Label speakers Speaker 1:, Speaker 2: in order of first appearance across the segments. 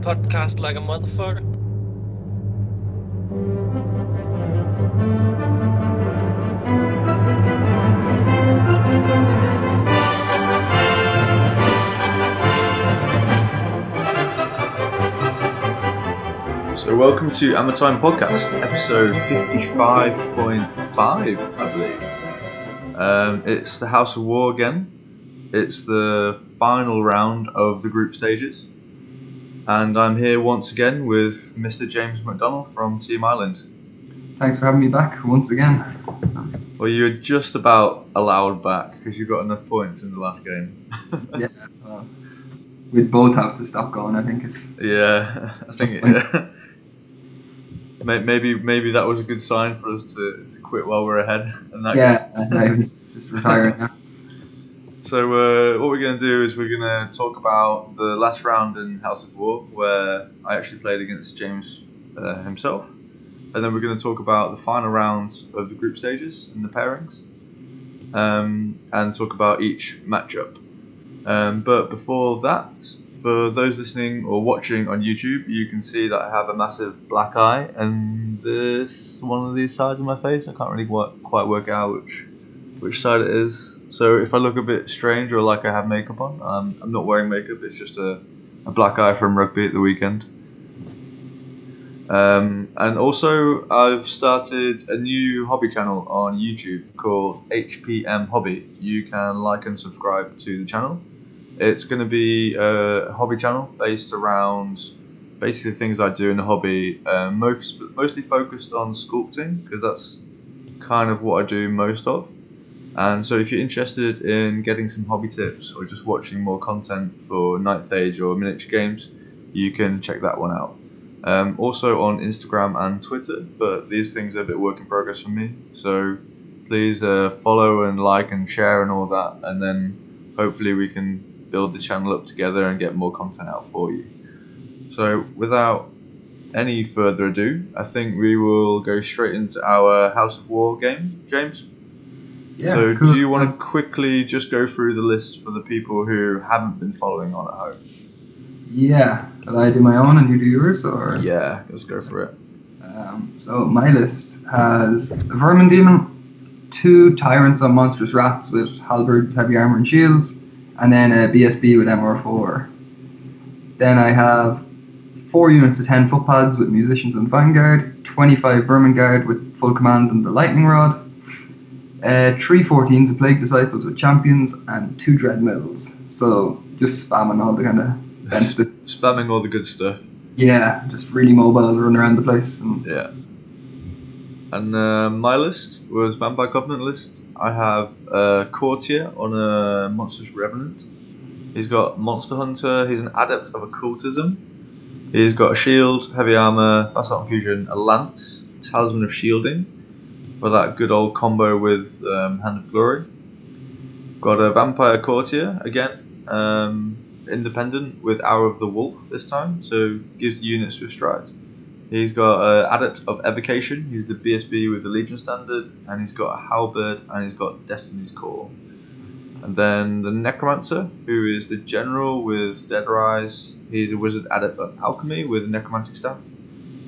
Speaker 1: Podcast like a motherfucker.
Speaker 2: So, welcome to Hammer Time Podcast, episode 55.5, I believe. Um, it's the House of War again. It's the final round of the group stages. And I'm here once again with Mr. James McDonald from Team Ireland.
Speaker 3: Thanks for having me back once again.
Speaker 2: Well, you're just about allowed back because you got enough points in the last game.
Speaker 3: yeah, well, we'd both have to stop going, I think. If,
Speaker 2: Yeah, I think maybe maybe that was a good sign for us to, to quit while we're ahead. And that
Speaker 3: yeah, I just retiring now.
Speaker 2: So uh, what we're going to do is we're going to talk about the last round in House of War, where I actually played against James uh, himself, and then we're going to talk about the final rounds of the group stages and the pairings, um, and talk about each matchup. Um, but before that, for those listening or watching on YouTube, you can see that I have a massive black eye and this one of these sides of my face. I can't really work, quite work out which which side it is. So if I look a bit strange or like I have makeup on, um, I'm not wearing makeup. It's just a, a black eye from rugby at the weekend. Um, and also, I've started a new hobby channel on YouTube called HPM Hobby. You can like and subscribe to the channel. It's going to be a hobby channel based around basically things I do in the hobby, uh, most, mostly focused on sculpting because that's kind of what I do most of. And so, if you're interested in getting some hobby tips or just watching more content for Ninth Age or miniature games, you can check that one out. Um, also on Instagram and Twitter, but these things are a bit work in progress for me. So please uh, follow and like and share and all that, and then hopefully we can build the channel up together and get more content out for you. So without any further ado, I think we will go straight into our House of War game, James.
Speaker 3: Yeah,
Speaker 2: so,
Speaker 3: cool.
Speaker 2: do you want to quickly just go through the list for the people who haven't been following on at home?
Speaker 3: Yeah, will I do my own and you do yours, or?
Speaker 2: Yeah, let's go for it.
Speaker 3: Um, so my list has a Vermin Demon, two Tyrants on Monstrous Rats with halberds, heavy armor, and shields, and then a BSB with MR4. Then I have four units of 10 footpads with Musicians and Vanguard, 25 Vermin Guard with full command and the Lightning Rod, uh, three 14s of Plague Disciples with Champions, and two Dreadmills. So just spamming all the kind of.
Speaker 2: Spamming all the good stuff.
Speaker 3: Yeah, just really mobile, to run around the place. And
Speaker 2: Yeah. And uh, my list was Vampire Covenant list. I have a Courtier on a Monstrous Revenant. He's got Monster Hunter. He's an adept of occultism. He's got a shield, heavy armor, basalt fusion, a lance, talisman of shielding, for that good old combo with um, Hand of Glory. Got a Vampire Courtier again, um, independent with Hour of the Wolf this time, so gives the unit swift stride. He's got uh, Adept of Evocation. He's the BSB with the Legion Standard, and he's got a Halberd, and he's got Destiny's Call. And then the Necromancer, who is the General with Dead Rise. He's a Wizard Adept of Alchemy with Necromantic Staff.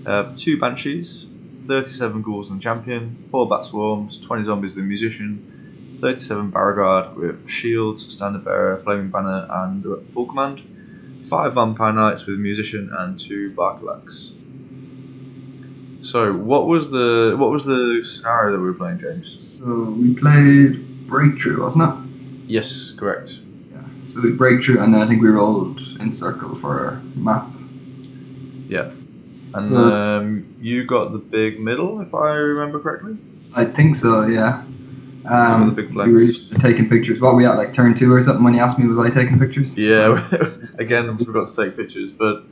Speaker 2: Uh, two Banshees, 37 Ghouls and Champion, 4 Bat Swarms, 20 Zombies the Musician, 37 Barrowguard with Shields, Standard Bearer, Flaming Banner, and Full Command. 5 Vampire Knights with Musician, and 2 Varkolaks. So, what was the what was the scenario that we were playing, James?
Speaker 3: So we played Breakthrough, wasn't it?
Speaker 2: Yes, correct.
Speaker 3: Yeah. So we Breakthrough, and then I think we rolled in circle for our map.
Speaker 2: Yeah. And um, you got the big middle, if I remember correctly.
Speaker 3: I think so, yeah. Um,
Speaker 2: the big
Speaker 3: we were taking pictures. What were we at, like turn two or something? When he asked me, was I taking pictures?
Speaker 2: Yeah. Again, we forgot to take pictures, but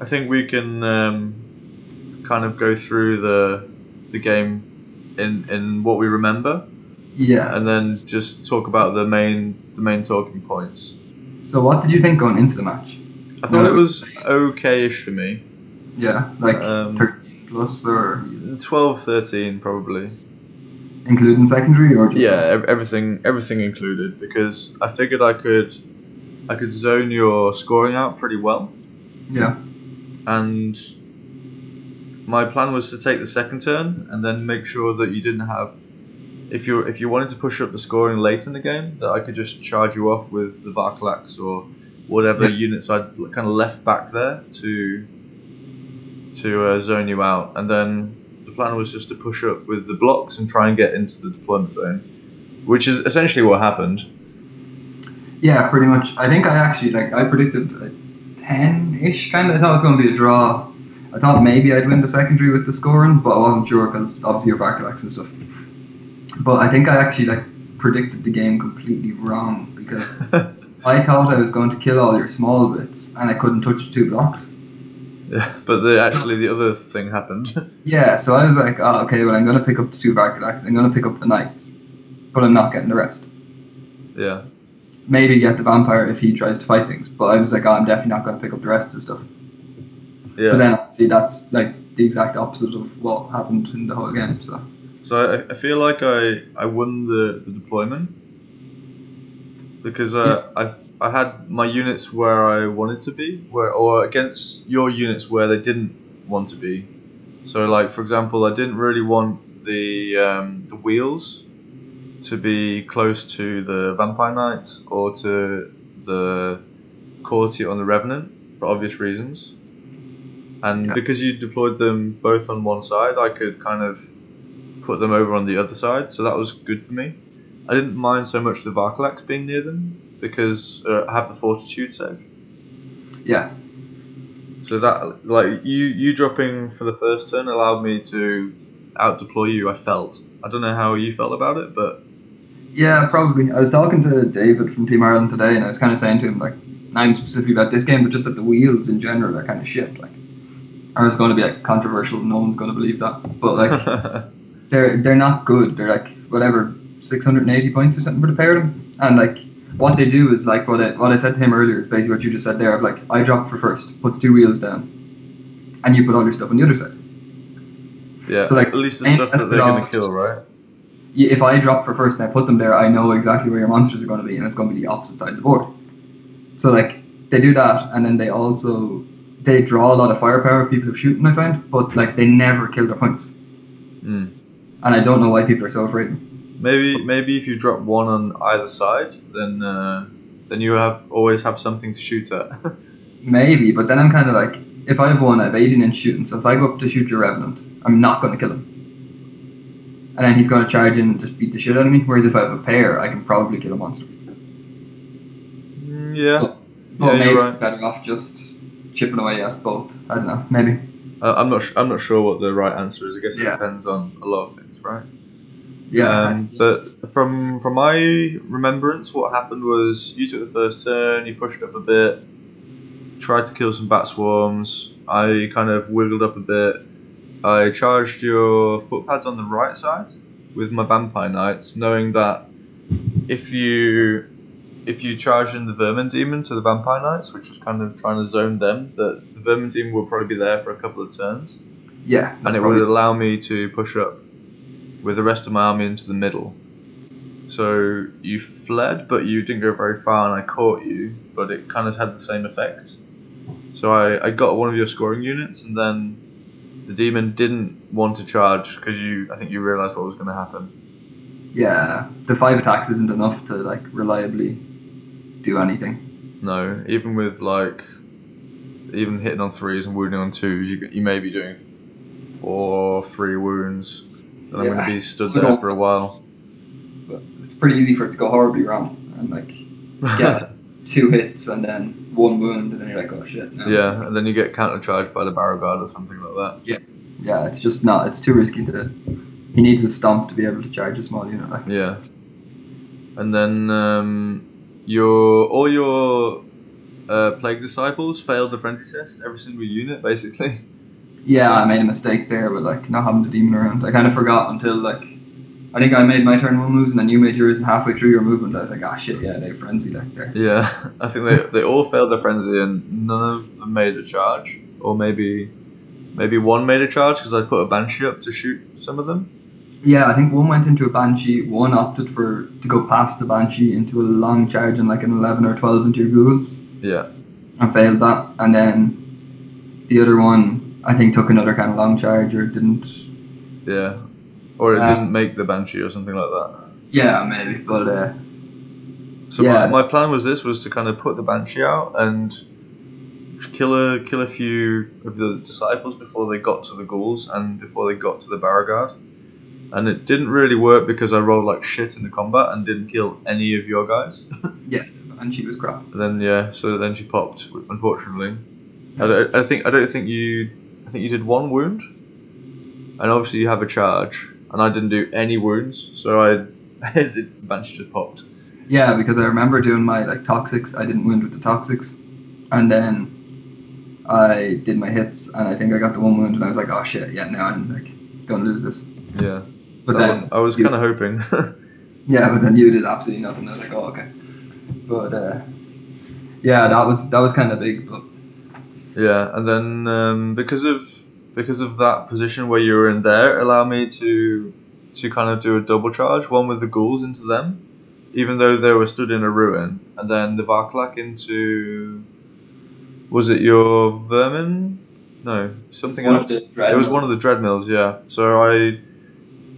Speaker 2: I think we can um, kind of go through the the game in in what we remember,
Speaker 3: Yeah.
Speaker 2: and then just talk about the main the main talking points.
Speaker 3: So what did you think going into the match?
Speaker 2: I thought
Speaker 3: No.
Speaker 2: it was okay-ish for me.
Speaker 3: Yeah, like
Speaker 2: Um,
Speaker 3: 13 plus or
Speaker 2: 12, 13 probably.
Speaker 3: including secondary or just
Speaker 2: Yeah, everything everything included because I figured I could I could zone your scoring out pretty well.
Speaker 3: Yeah.
Speaker 2: and my plan was to take the second turn and then make sure that you didn't have. If you if you wanted to push up the scoring late in the game, that I could just charge you off with the Varkolaks or whatever
Speaker 3: Yeah.
Speaker 2: units I'd kind of left back there to to uh, zone you out, and then the plan was just to push up with the blocks and try and get into the deployment zone, which is essentially what happened.
Speaker 3: Yeah, pretty much. I think I actually like I predicted ten-ish kind of. I thought it was going to be a draw. I thought maybe I'd win the secondary with the scoring, but I wasn't sure because obviously your backbacks and stuff. But I think I actually like predicted the game completely wrong because I thought I was going to kill all your small bits and I couldn't touch two blocks.
Speaker 2: Yeah, but the, actually the other thing happened.
Speaker 3: Yeah, so I was like, oh, okay, well I'm going to pick up the two Varkolaks, I'm going to pick up the Knights, but I'm not getting the rest.
Speaker 2: yeah,
Speaker 3: Maybe get the Vampire if he tries to fight things, but I was like, oh, I'm definitely not going to pick up the rest of the stuff.
Speaker 2: yeah.
Speaker 3: But then see that's like the exact opposite of what happened in the whole game. So
Speaker 2: So I, I feel like I, I won the, the deployment because uh, I I had my units where I wanted to be, where or against your units where they didn't want to be. So like for example, I didn't really want the um, the wheels to be close to the vampire knights or to the courtier on the revenant for obvious reasons. And
Speaker 3: Yeah.
Speaker 2: because you deployed them both on one side, I could kind of put them over on the other side, so that was good for me. I didn't mind so much the Varkolaks being near them because uh, I have the fortitude save.
Speaker 3: yeah,
Speaker 2: So that like you you dropping for the first turn allowed me to out deploy you. I felt. I don't know how you felt about it, but
Speaker 3: yeah, probably. I was talking to David from Team Ireland today, and I was kind of saying to him like, not specifically about this game, but just that the wheels in general are kind of shit. Like, I was going to be like controversial. No one's going to believe that, but like they're they're not good. They're like whatever 680 points or something for the pair of them, and like. What they do is like what I, what I said to him earlier is basically what you just said there. Of like I drop for first, put the two wheels down, and you put all your stuff on the other side.
Speaker 2: yeah.
Speaker 3: So, like,
Speaker 2: at least the stuff that they're gonna kill, right?
Speaker 3: If I drop for first and I put them there, I know exactly where your monsters are going to be, and it's going to be the opposite side of the board. So like they do that, and then they also they draw a lot of firepower. People have shooting, I find, but like they never kill their points,
Speaker 2: Mm.
Speaker 3: and I don't know why people are so afraid.
Speaker 2: Maybe maybe if you drop one on either side, then uh, then you have always have something to shoot at.
Speaker 3: Maybe, but then I'm kind of like, if I have one, I have 18 inch shooting. So if I go up to shoot your revenant, I'm not going to kill him. And then he's going to charge in and just beat the shit out of me. Whereas if I have a pair, I can probably kill a monster.
Speaker 2: Mm, yeah.
Speaker 3: But
Speaker 2: Yeah,
Speaker 3: maybe
Speaker 2: right.
Speaker 3: it's better off just chipping away at both. I don't know. Maybe.
Speaker 2: Uh, I'm not. Sh- I'm not sure what the right answer is. I guess it
Speaker 3: Yeah.
Speaker 2: depends on a lot of things, right?
Speaker 3: Yeah.
Speaker 2: Um, but from from my remembrance, what happened was you took the first turn, you pushed up a bit, tried to kill some bat swarms. I kind of wiggled up a bit. I charged your footpads on the right side with my vampire knights, knowing that if you if you charge in the vermin demon to the vampire knights, which was kind of trying to zone them, that the vermin demon will probably be there for a couple of turns
Speaker 3: yeah.
Speaker 2: and it
Speaker 3: probably,
Speaker 2: would allow me to push up with the rest of my army into the middle. So you fled, but you didn't go very far, and I caught you, but it kind of had the same effect. So I, I got one of your scoring units, and then the demon didn't want to charge because you I think you realised what was going to happen.
Speaker 3: yeah. The five attacks isn't enough to like reliably do anything.
Speaker 2: No, even with like even hitting on threes and wounding on twos, you you may be doing four, three wounds, and I'm going to be stood there for a while.
Speaker 3: But it's pretty easy for it to go horribly wrong and like get two hits and then one wound and then you're like, oh shit. no.
Speaker 2: Yeah, and then you get countercharged by the barrow guard or something like that.
Speaker 3: Yeah, yeah, it's just not. It's too risky to. He needs a stomp to be able to charge a small unit. Like.
Speaker 2: Yeah. And then um, your all your uh, plague disciples failed the frenzy test. Every single unit, basically.
Speaker 3: Yeah, I made a mistake there with like not having the demon around. I kind of forgot until like. I think I made my turn one moves and then you made yours, and halfway through your movement, I was like, ah shit, yeah, they frenzy like there.
Speaker 2: Yeah, I think they they all failed their frenzy, and none of them made a charge, or maybe maybe one made a charge because I put a banshee up to shoot some of them.
Speaker 3: Yeah, I think one went into a banshee, one opted for to go past the banshee into a long charge and like an eleven or twelve into your ghouls.
Speaker 2: Yeah.
Speaker 3: I failed that, and then the other one I think took another kind of long charge or didn't.
Speaker 2: Yeah. Or it
Speaker 3: Uh,
Speaker 2: didn't make the banshee or something like that.
Speaker 3: Yeah, maybe, but uh,
Speaker 2: So
Speaker 3: Yeah.
Speaker 2: my, my plan was this was to kind of put the banshee out and kill a kill a few of the disciples before they got to the ghouls and before they got to the Barrowguard. And it didn't really work because I rolled like shit in the combat and didn't kill any of your guys.
Speaker 3: Yeah, and she was crap.
Speaker 2: And then yeah, so then she popped. Unfortunately, I, I think I don't think you. I think you did one wound, and obviously you have a charge, and I didn't do any wounds, so I the banshee just popped.
Speaker 3: Yeah, because I remember doing my like toxics. I didn't wound with the toxics, and then I did my hits, and I think I got the one wound, and I was like, oh shit, yeah, now I'm like gonna lose this.
Speaker 2: Yeah,
Speaker 3: But then
Speaker 2: one, I was kind of hoping.
Speaker 3: Yeah, but then you did absolutely nothing. I was like, oh okay. But uh, yeah, that was that was kind of big, but
Speaker 2: yeah, and then um, because of because of that position where you were in there, allow me to to kind of do a double charge, one with the ghouls into them, even though they were stood in a ruin, and then the Varkolak into was it your vermin? No, something
Speaker 3: One
Speaker 2: else. It was one of the dreadmills, yeah. So I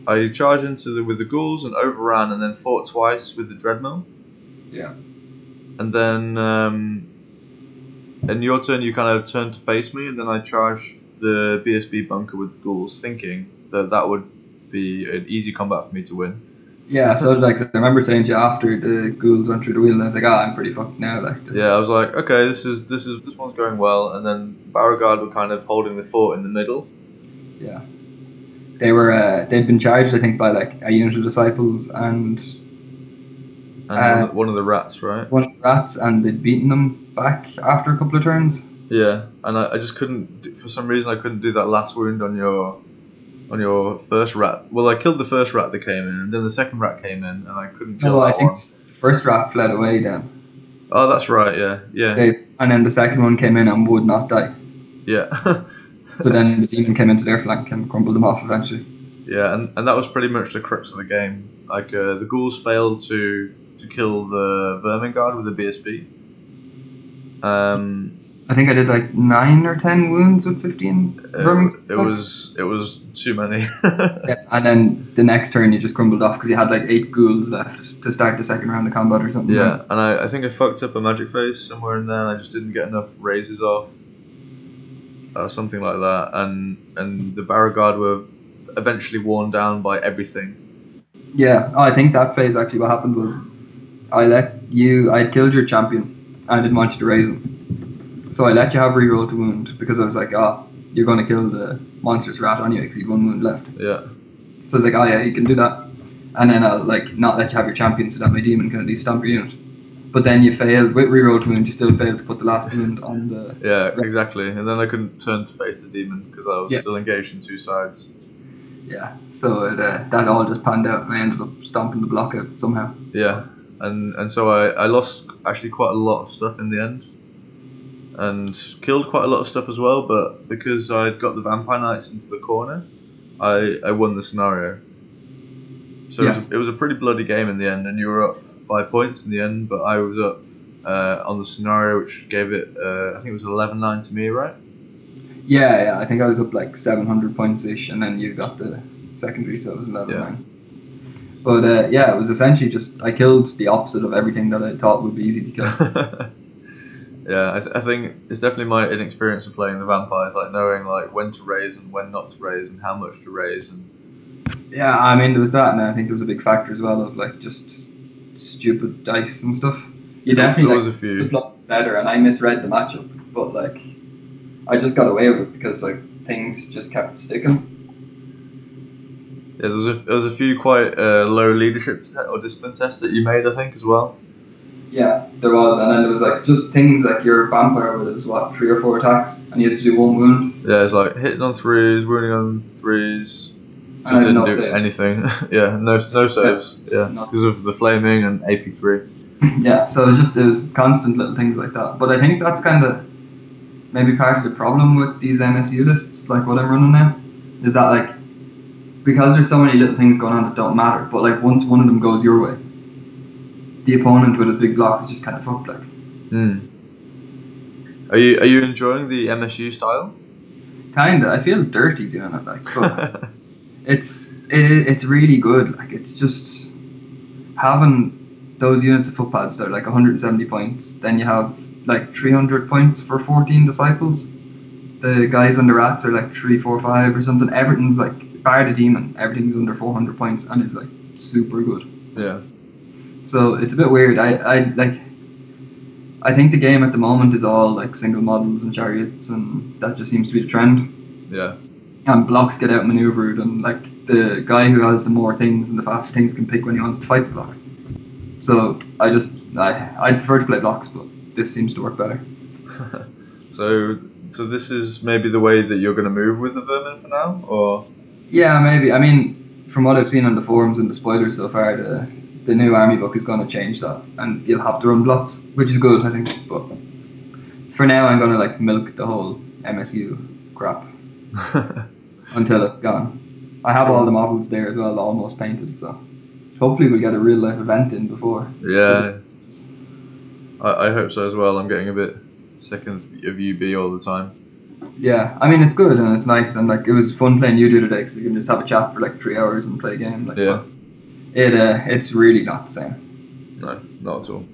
Speaker 2: I charged into the with the ghouls and overran, and then fought twice with the dreadmill.
Speaker 3: Yeah.
Speaker 2: And then um, in your turn, you kind of turn to face me, and then I charge the BSB bunker with ghouls, thinking that that would be an easy combat for me to win.
Speaker 3: yeah. So like I remember saying to you after the ghouls went through the wheel, and I was like, ah, I'm pretty fucked now. Like this-
Speaker 2: Yeah, I was like, okay, this is this is this one's going well, and then Barrowguard were kind of holding the fort in the middle.
Speaker 3: Yeah. They were uh, they'd been charged, I think, by like a unit of disciples and
Speaker 2: And
Speaker 3: Uh,
Speaker 2: one, of, the rats, right?
Speaker 3: one of the rats, and they'd beaten them back after a couple of turns.
Speaker 2: Yeah, and I, I just couldn't for some reason I couldn't do that last wound on your on your first rat. Well, I killed the first rat that came in, and then the second rat came in, and I couldn't kill
Speaker 3: No, I think-
Speaker 2: one.
Speaker 3: First rat fled away then.
Speaker 2: Oh, that's right. Yeah, yeah,
Speaker 3: They, and then the second one came in and would not die.
Speaker 2: yeah,
Speaker 3: So then the demon came into their flank and crumbled them off eventually.
Speaker 2: yeah, and, and that was pretty much the crux of the game. Like uh, the ghouls failed to to kill the vermin guard with the BSB. Um,
Speaker 3: I think I did like nine or ten wounds with fifteen vermin.
Speaker 2: it, it was it was too many.
Speaker 3: Yeah, and then the next turn you just crumbled off because you had like eight ghouls left to start the second round of combat or something.
Speaker 2: Yeah, and I, I think I fucked up a magic face somewhere in there. and I just didn't get enough raises off, or something like that. And and the Barrowguard were eventually worn down by everything.
Speaker 3: Yeah, oh, I think that phase actually what happened was I let you, I killed your champion and I didn't want you to raise him. So I let you have reroll to wound because I was like, oh, you're going to kill the monstrous rat on you because you've one wound left.
Speaker 2: Yeah,
Speaker 3: So I was like, oh yeah, you can do that. And then I'll like not let you have your champion so that my demon can at least stomp your unit. But then you failed with reroll to wound, you still failed to put the last wound on the.
Speaker 2: yeah,
Speaker 3: Right.
Speaker 2: exactly. And then I couldn't turn to face the demon because I was
Speaker 3: Yeah.
Speaker 2: still engaged in two sides.
Speaker 3: Yeah, so it, uh, that all just panned out and I ended up stomping the block out somehow.
Speaker 2: Yeah, and and so I, I lost actually quite a lot of stuff in the end, and killed quite a lot of stuff as well. But because I'd got the vampire knights into the corner, I I won the scenario. So it, was a, it was a pretty bloody game in the end, and you were up five points in the end, but I was up uh, on the scenario, which gave it uh, I think it was 11-9 to me, right?
Speaker 3: Yeah, yeah, I think I was up like 700 points ish, and then you got the secondary, so it was 11
Speaker 2: Yeah.
Speaker 3: 9. But uh, yeah, it was essentially just I killed the opposite of everything that I thought would be easy to kill.
Speaker 2: yeah, I, th- I think it's definitely my inexperience of playing the vampires, like knowing like when to raise and when not to raise and how much to raise and
Speaker 3: yeah, I mean there was that, and I think there was a big factor as well of like just stupid dice and stuff. You definitely
Speaker 2: there
Speaker 3: like,
Speaker 2: was a few.
Speaker 3: the block better, and I misread the matchup, but like I just got away with it because like things just kept sticking.
Speaker 2: Yeah, there was a there was a few quite uh, low leadership te- or discipline tests that you made, I think, as well.
Speaker 3: Yeah, there was, and then there was like just things like your vampire with his what three or four attacks, and he has to do one wound.
Speaker 2: Yeah, it's like hitting on threes, wounding on threes. Just
Speaker 3: had
Speaker 2: didn't
Speaker 3: no
Speaker 2: do
Speaker 3: saves.
Speaker 2: anything. yeah, no no saves. Yeah, because of the flaming and AP three.
Speaker 3: yeah, so it was just it was constant little things like that. But I think that's kind of maybe part of the problem with these MSU lists, like what I'm running now, is that like because there's so many little things going on that don't matter. But like once one of them goes your way, the opponent with his big block is just kind of fucked. Like
Speaker 2: Hmm. Are you are you enjoying the MSU style?
Speaker 3: Kinda. I feel dirty doing it, like, but it's it, it's really good. Like, it's just having those units of footpads that are like 170 points. Then you have like 300 points for 14 disciples. The guys on the rats are like three, four, five or something. Everything's like bar the demon. Everything's under 400 points and it's like super good.
Speaker 2: yeah.
Speaker 3: So it's a bit weird. I, I like. I think the game at the moment is all like single models and chariots, and that just seems to be the trend.
Speaker 2: Yeah.
Speaker 3: And blocks get outmaneuvered, and like the guy who has the more things and the faster things can pick when he wants to fight the block. So I just I I prefer to play blocks, but this seems to work better.
Speaker 2: so so this is maybe the way that you're going to move with the vermin for now, or
Speaker 3: Yeah, maybe. I mean, from what I've seen on the forums and the spoilers so far, the the new army book is going to change that, and you'll have to run blocks, which is good, I think. But for now, I'm going to like milk the whole MSU crap until it's gone. I have all the models there as well, almost painted, so hopefully we'll get a real life event in before.
Speaker 2: yeah. I, I hope so as well. I'm getting a bit sick of UB all the time.
Speaker 3: Yeah, I mean it's good and it's nice and like it was fun playing you do today because you can just have a chat for like three hours and play a game. Like,
Speaker 2: Yeah.
Speaker 3: It uh, it's really not the same.
Speaker 2: No, not at all.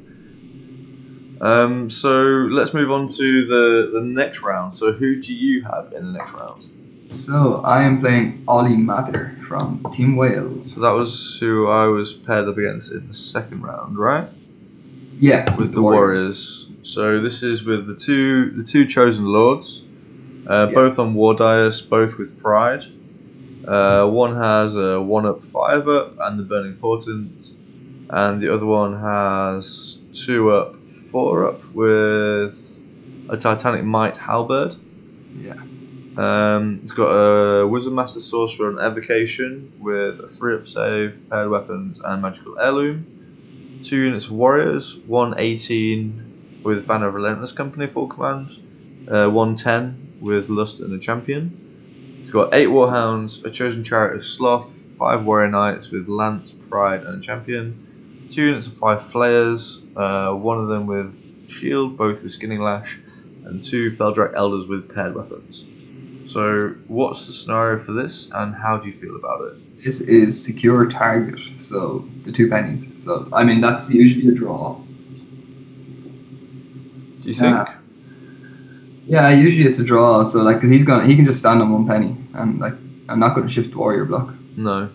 Speaker 2: Um, so let's move on to the, the next round. So who do you have in the next round?
Speaker 3: So I am playing Ollie Matter from Team Wales.
Speaker 2: So that was who I was paired up against in the second round, right?
Speaker 3: Yeah,
Speaker 2: With the Warriors. So this is with the two the two chosen lords, uh,
Speaker 3: Yeah.
Speaker 2: both on War Dais, both with Pride. Uh, one has a one up, five up, and the Burning Portent, and the other one has two up, four up with a Titanic Might Halberd.
Speaker 3: Yeah.
Speaker 2: Um, it's got a Wizard Master Sorcerer and Evocation with a 3 up save, paired weapons, and magical heirloom. Two units of warriors, one 18 with Banner of Relentless Company full command, uh, one 10 with Lust and a Champion. It's got 8 Warhounds, a Chosen Chariot of Sloth, 5 Warrior Knights with Lance, Pride, and a Champion. Two units of 5 Flayers, uh, one of them with Shield, both with Skinning Lash, and two Feldrak Elders with paired weapons. So, what's the scenario for this, and how do you feel about it?
Speaker 3: This is secure target, so the two pennies. So I mean that's usually a draw.
Speaker 2: Do you think?
Speaker 3: Yeah. Usually it's a draw. So like, cause he's gonna he can just stand on one penny, and like I'm not going to shift warrior block.
Speaker 2: No.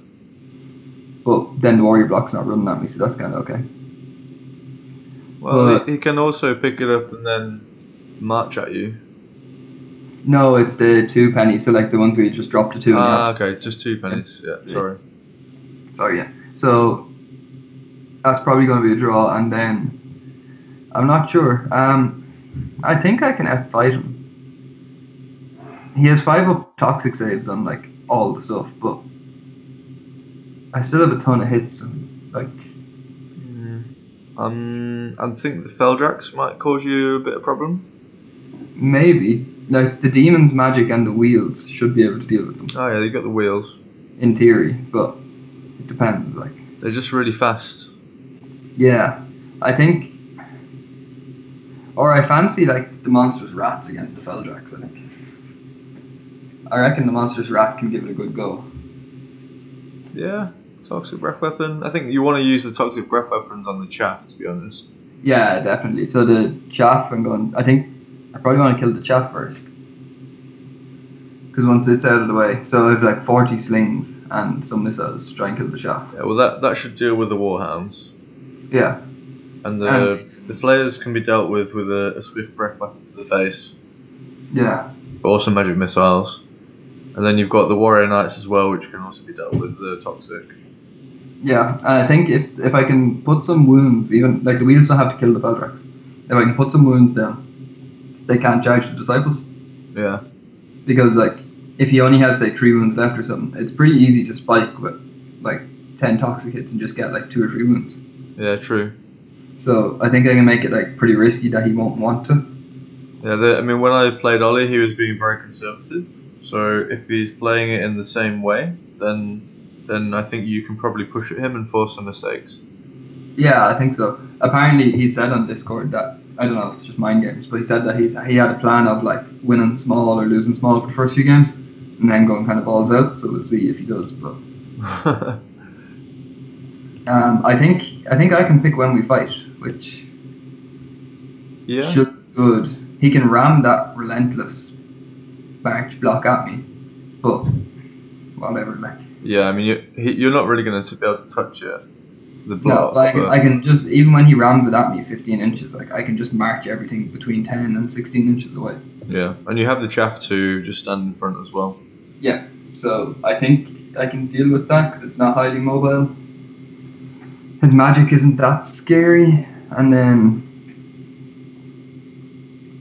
Speaker 3: But then the warrior block's not running at me, so that's kind of okay.
Speaker 2: Well,
Speaker 3: But-
Speaker 2: he, he can also pick it up and then march at you.
Speaker 3: No, it's the two pennies. So like the ones where you just drop the two.
Speaker 2: Ah, okay, just two pennies. Yeah,
Speaker 3: Yeah.
Speaker 2: sorry.
Speaker 3: Sorry, yeah. So that's probably going to be a draw, and then I'm not sure. Um, I think I can F fight him. He has five up toxic saves on like all the stuff, but I still have a ton of hits and like
Speaker 2: Um, I think the Feldrax might cause you a bit of problem.
Speaker 3: maybe like the demon's magic and the wheels should be able to deal with them
Speaker 2: Oh yeah, you got the wheels.
Speaker 3: in theory, but it depends. Like
Speaker 2: They're just really fast.
Speaker 3: yeah, I think. Or I fancy like the monstrous rats against the Feldrax. I think. I reckon the monstrous rat can give it a good go.
Speaker 2: Yeah, toxic breath weapon. I think you want to use the toxic breath weapons on the chaff, to be honest.
Speaker 3: Yeah, definitely. So the chaff, I'm going. I think I probably want to kill the chaff first. Because once it's out of the way, so I have like 40 slings and some missiles to try and kill the chaff.
Speaker 2: Yeah, well that that should deal with the warhounds,
Speaker 3: Yeah,
Speaker 2: and the the flayers can be dealt with with a, a swift breath weapon to the face,
Speaker 3: yeah,
Speaker 2: but also magic missiles. And then you've got the warrior knights as well, which can also be dealt with the toxic.
Speaker 3: yeah. And I think if if I can put some wounds, even like the wheels don't have to kill the Feldrax. If I can put some wounds down, they can't charge the disciples
Speaker 2: Yeah,
Speaker 3: because like if he only has say three wounds left or something, it's pretty easy to spike with like 10 toxic hits and just get like two or three wounds.
Speaker 2: yeah, true.
Speaker 3: So I think I can make it like pretty risky that he won't want to.
Speaker 2: Yeah, the, I mean, when I played Ollie, he was being very conservative. So if he's playing it in the same way, then then I think you can probably push at him and force some mistakes.
Speaker 3: Yeah, I think so. Apparently, he said on Discord that I don't know if it's just mind games, but he said that he's he had a plan of like winning small or losing small for the first few games, and then going kind of balls out. So we'll see if he does. But um, I think I think I can pick when we fight, which
Speaker 2: yeah.
Speaker 3: should be good. He can ram that relentless march block at me, but whatever. Like
Speaker 2: Yeah, I mean, you, you're not really going to be able to touch it. The
Speaker 3: no,
Speaker 2: block.
Speaker 3: like
Speaker 2: but-
Speaker 3: I can just even when he rams it at me 15 inches, like I can just march everything between 10 and 16 inches away.
Speaker 2: yeah, and you have the chaff to just stand in front as well.
Speaker 3: Yeah, so I think I can deal with that because it's not highly mobile. His magic isn't that scary, and then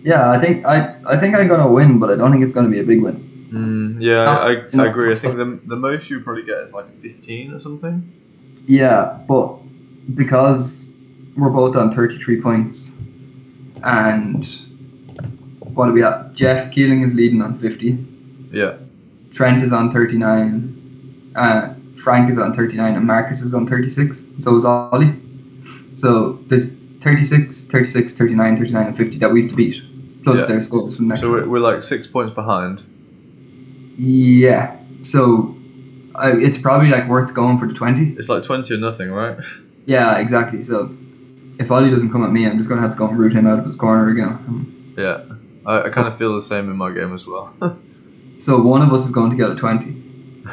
Speaker 3: yeah, I think I I think I'm gonna win, but I don't think it's gonna be a big win.
Speaker 2: Mm, yeah,
Speaker 3: not-
Speaker 2: I,
Speaker 3: you
Speaker 2: I agree. I think the, the most you probably get is like a 15 or something.
Speaker 3: Yeah, but because we're both on 33 points, and what do we have? Jeff Keeling is leading on 50.
Speaker 2: Yeah.
Speaker 3: Trent is on 39. Uh, Frank is on 39, and Marcus is on 36. So is Ollie. So there's 36, 36, 39, 39, and 50 that we have to beat, plus
Speaker 2: Yeah.
Speaker 3: their scores from next
Speaker 2: So we're, we're like six points behind.
Speaker 3: Yeah. So I, it's probably like worth going for the 20.
Speaker 2: It's like 20 or nothing, right?
Speaker 3: Yeah, exactly. So if Ollie doesn't come at me, I'm just gonna have to go and root him out of his corner again.
Speaker 2: Yeah. I, I kind of feel the same in my game as well.
Speaker 3: So one of us is going to get a 20,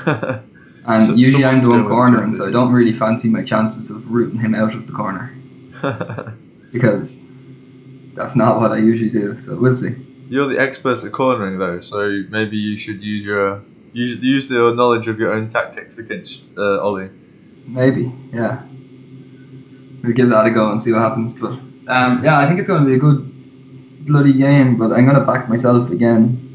Speaker 3: and
Speaker 2: So-
Speaker 3: usually I'm the one
Speaker 2: going
Speaker 3: corner, and so I don't really fancy my chances of rooting him out of the corner because that's not what I usually do. So we'll see.
Speaker 2: You're the expert at cornering though, so maybe you should use your use, use your knowledge of your own tactics against uh, Ollie.
Speaker 3: Maybe, yeah. We'll give that a go and see what happens. But um, yeah, I think it's going to be a good bloody game. But I'm going to back myself again.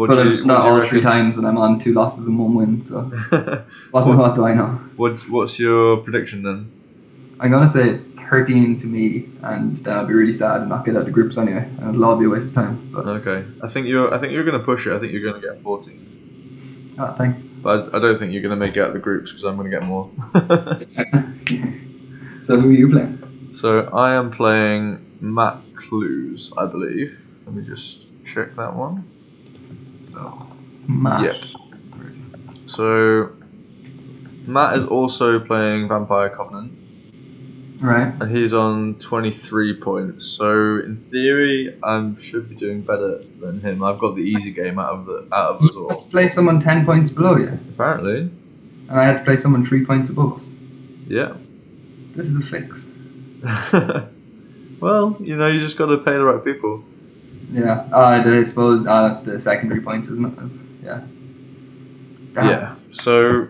Speaker 2: What
Speaker 3: but
Speaker 2: you,
Speaker 3: not
Speaker 2: what do you
Speaker 3: all three times, and I'm on two losses and one win. So what,
Speaker 2: What-
Speaker 3: what do I know?
Speaker 2: what, what's your prediction then?
Speaker 3: I'm gonna say 13 to me, and then I'll be really sad and not get out of the groups anyway, and it'll all be a waste of time. But
Speaker 2: Okay, I think you're I think you're going to push it. I think you're going to get 14,
Speaker 3: ah, thanks.
Speaker 2: but I, I don't think you're going to make it out of the groups because I'm going to get more.
Speaker 3: so who are you playing?
Speaker 2: so I am playing Matt Clues, I believe. Let me just check that one.
Speaker 3: So Matt.
Speaker 2: Yep. So Matt is also playing Vampire Covenant.
Speaker 3: Right.
Speaker 2: and he's on 23 points. So in theory, I should be doing better than him. I've got the easy game out of the out of us
Speaker 3: had
Speaker 2: all.
Speaker 3: to play someone 10 points below you,
Speaker 2: Apparently,
Speaker 3: and I had to play someone 3 points above us.
Speaker 2: yeah.
Speaker 3: This is a fix.
Speaker 2: well, you know, you just got to pay the right people.
Speaker 3: Yeah. Uh, I suppose uh, that's the secondary points, isn't it? Yeah. Damn.
Speaker 2: Yeah. So,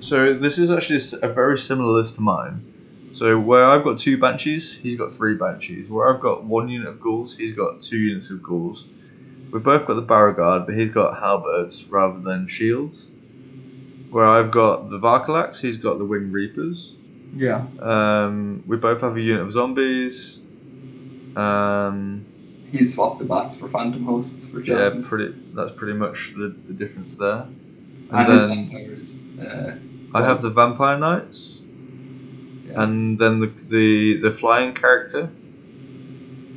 Speaker 2: so this is actually a very similar list to mine. So where I've got two banshees, he's got three banshees. Where I've got one unit of ghouls, he's got two units of ghouls. We've both got the Barrowguard, but he's got halberds rather than shields. Where I've got the Varkolaks, he's got the Wing Reapers.
Speaker 3: Yeah.
Speaker 2: Um, we both have a unit of zombies. Um,
Speaker 3: He's swapped the bats for phantom hosts for
Speaker 2: yeah, pretty. That's pretty much the, the difference there. And,
Speaker 3: and
Speaker 2: then
Speaker 3: vampires. Uh,
Speaker 2: I have the Vampire Knights.
Speaker 3: Yeah.
Speaker 2: and then the, the the flying character.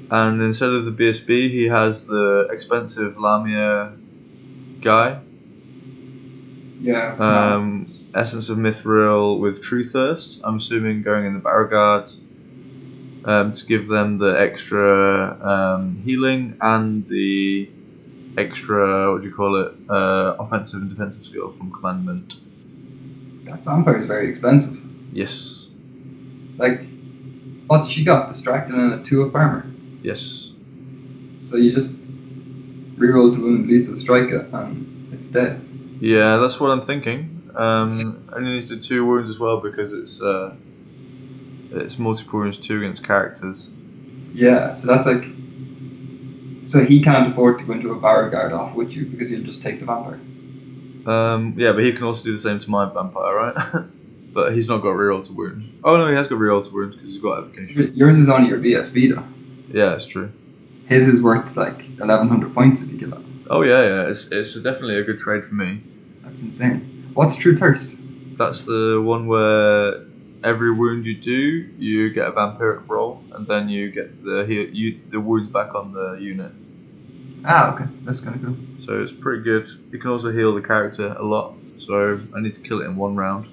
Speaker 2: And instead of the BSB, he has the expensive Lamia guy.
Speaker 3: yeah.
Speaker 2: Um, Essence of Mithril with True Thirst. I'm assuming going in the Barrowguard um, to give them the extra um, healing and the extra what do you call it? Uh, offensive and defensive skill from Commandment.
Speaker 3: that vampire is very expensive.
Speaker 2: Yes,
Speaker 3: Like, what's she got? Distracted and a two up armor.
Speaker 2: yes.
Speaker 3: So you just reroll to wound, lethal striker, and it's dead.
Speaker 2: Yeah, that's what I'm thinking. Um, only needs to two wounds as well because it's uh, it's multiple against characters.
Speaker 3: Yeah, so that's like. So he can't afford to go into a barrow guard off with you because you'll just take the vampire.
Speaker 2: Um, yeah, but he can also do the same to my vampire, right? but he's not got reroll to wound. Oh no, he has got reroll to wound because he's got evocation.
Speaker 3: Yours is only your BSB though.
Speaker 2: Yeah, it's true.
Speaker 3: His is worth like 1100 points if you kill it.
Speaker 2: Oh yeah, yeah, it's it's definitely a good trade for me.
Speaker 3: That's insane. What's True Thirst?
Speaker 2: That's the one where every wound you do, you get a vampiric roll, and then you get the heal, you the wounds back on the unit.
Speaker 3: Ah, okay, that's kind of cool.
Speaker 2: So it's pretty good. You can also heal the character a lot. So I need to kill it in one round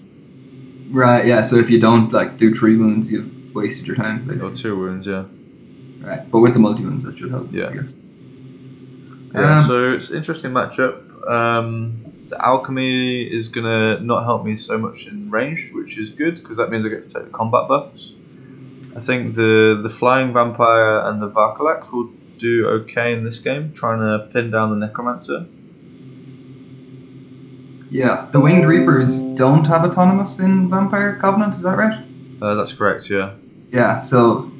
Speaker 3: Right, yeah. So if you don't like do three wounds, you've wasted your time. Basically.
Speaker 2: or two wounds. Yeah.
Speaker 3: Right, but with the multi wounds, that should help.
Speaker 2: Yeah.
Speaker 3: I guess.
Speaker 2: Yeah.
Speaker 3: Um,
Speaker 2: so it's interesting matchup. Um, the alchemy is gonna not help me so much in ranged, which is good because that means I get to take the combat buffs. I think the the flying vampire and the Varkolaks will do okay in this game, trying to pin down the necromancer.
Speaker 3: Yeah, the winged reapers don't have autonomous in Vampire Covenant. Is that right?
Speaker 2: Uh, that's correct, yeah.
Speaker 3: Yeah. So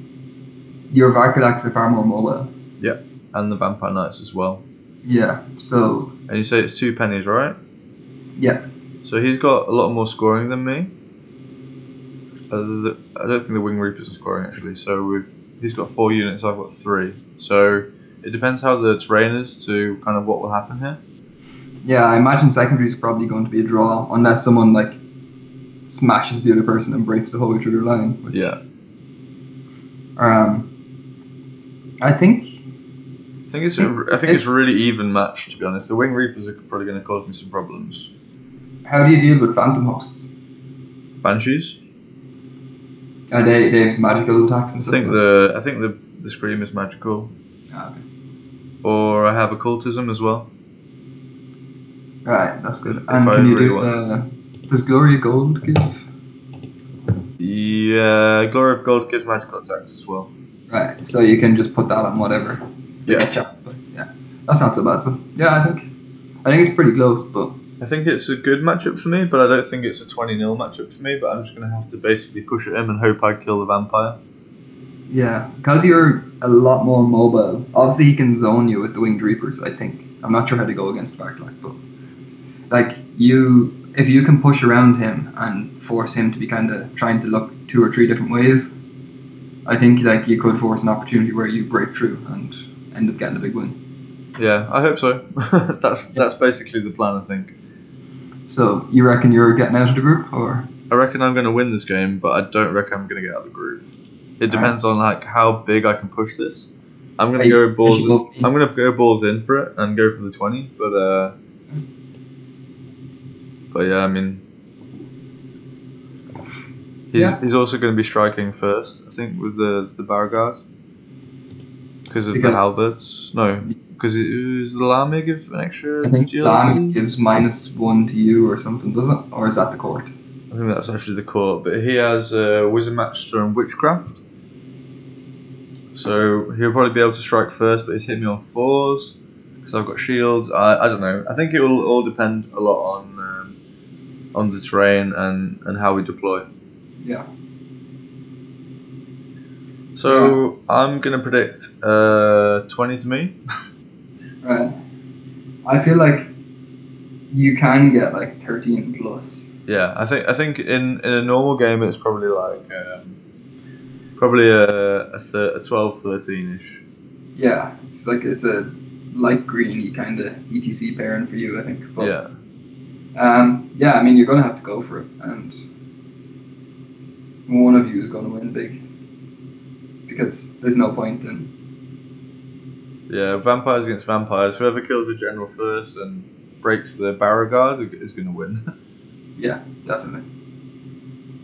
Speaker 3: your Varkalax are far more mobile.
Speaker 2: Yeah, and the vampire knights as well.
Speaker 3: Yeah. So
Speaker 2: And you say it's two pennies, right?
Speaker 3: yeah.
Speaker 2: So he's got a lot more scoring than me. Uh, the, I don't think the Wing Reapers are scoring actually. So we've, he's got four units, I've got three. So it depends how the terrain is to kind of what will happen here.
Speaker 3: Yeah, I imagine secondary is probably going to be a draw unless someone like smashes the other person and breaks the whole through their line. Which,
Speaker 2: Yeah,
Speaker 3: Um, I think
Speaker 2: think it's a, I think it's a really even match to be honest. The Wing Reapers are probably going to cause me some problems.
Speaker 3: How do you deal with phantom hosts?
Speaker 2: Banshees.
Speaker 3: Are they they have magical attacks and
Speaker 2: I
Speaker 3: stuff?
Speaker 2: think the I think the the scream is magical,
Speaker 3: Ah, okay.
Speaker 2: or I have occultism as well.
Speaker 3: Right, that's good.
Speaker 2: If- if
Speaker 3: and
Speaker 2: I
Speaker 3: can you
Speaker 2: really
Speaker 3: do uh, does Glory of Gold give?
Speaker 2: Yeah, Glory of Gold gives magical attacks as well.
Speaker 3: Right, so you can just put that on whatever.
Speaker 2: Yeah.
Speaker 3: Get chopped, but yeah, that's not so bad. So yeah, I think I think it's pretty close, but
Speaker 2: I think it's a good matchup for me, but I don't think it's a 20 0 matchup for me. But I'm just going to have to basically push at him and hope I kill the vampire.
Speaker 3: yeah, because you're a lot more mobile. Obviously, he can zone you with the winged reapers. I think I'm not sure how to go against Varkolak, but like you, if you can push around him and force him to be kind of trying to look two or three different ways, I think like you could force an opportunity where you break through and end up getting a big win.
Speaker 2: Yeah, I hope so. that's that's basically the plan, I think.
Speaker 3: So you reckon you're getting out of the group, or
Speaker 2: I reckon I'm going to win this game, but I don't reckon I'm going to get out of the group. It depends on like how big I can push this. I'm going to
Speaker 3: Hey,
Speaker 2: go balls.
Speaker 3: should
Speaker 2: I'm going to go balls in for it and go for the 20. But uh, but yeah, I mean, he's
Speaker 3: Yeah.
Speaker 2: he's also going to be striking first, I think, with the the Baragars because of the halberds. No, because it was the Lama give an extra.
Speaker 3: I think
Speaker 2: agility?
Speaker 3: Lam gives minus one to you or something, doesn't it? Or is that the court?
Speaker 2: I think that's actually the court, but he has uh, Wizard Master and Witchcraft. So he'll probably be able to strike first, but he's hit me on fours because I've got shields. I, I don't know. I think it will all depend a lot on um, on the terrain and, and how we deploy.
Speaker 3: Yeah.
Speaker 2: So I'm gonna predict uh, 20 to me.
Speaker 3: Right. I feel like you can get like 13 plus.
Speaker 2: yeah, I think I think in, in a normal game it's probably like um, probably a a, thir- a 12 13 ish.
Speaker 3: Yeah, it's like it's a light greeny kind of ETC pairing for you, I think. But,
Speaker 2: Yeah.
Speaker 3: Um, yeah, I mean, you're going to have to go for it, and one of you is going to win big. Because there's no point in.
Speaker 2: Yeah, vampires against vampires. Whoever kills the general first and breaks the barrow guard is going to win.
Speaker 3: Yeah, definitely.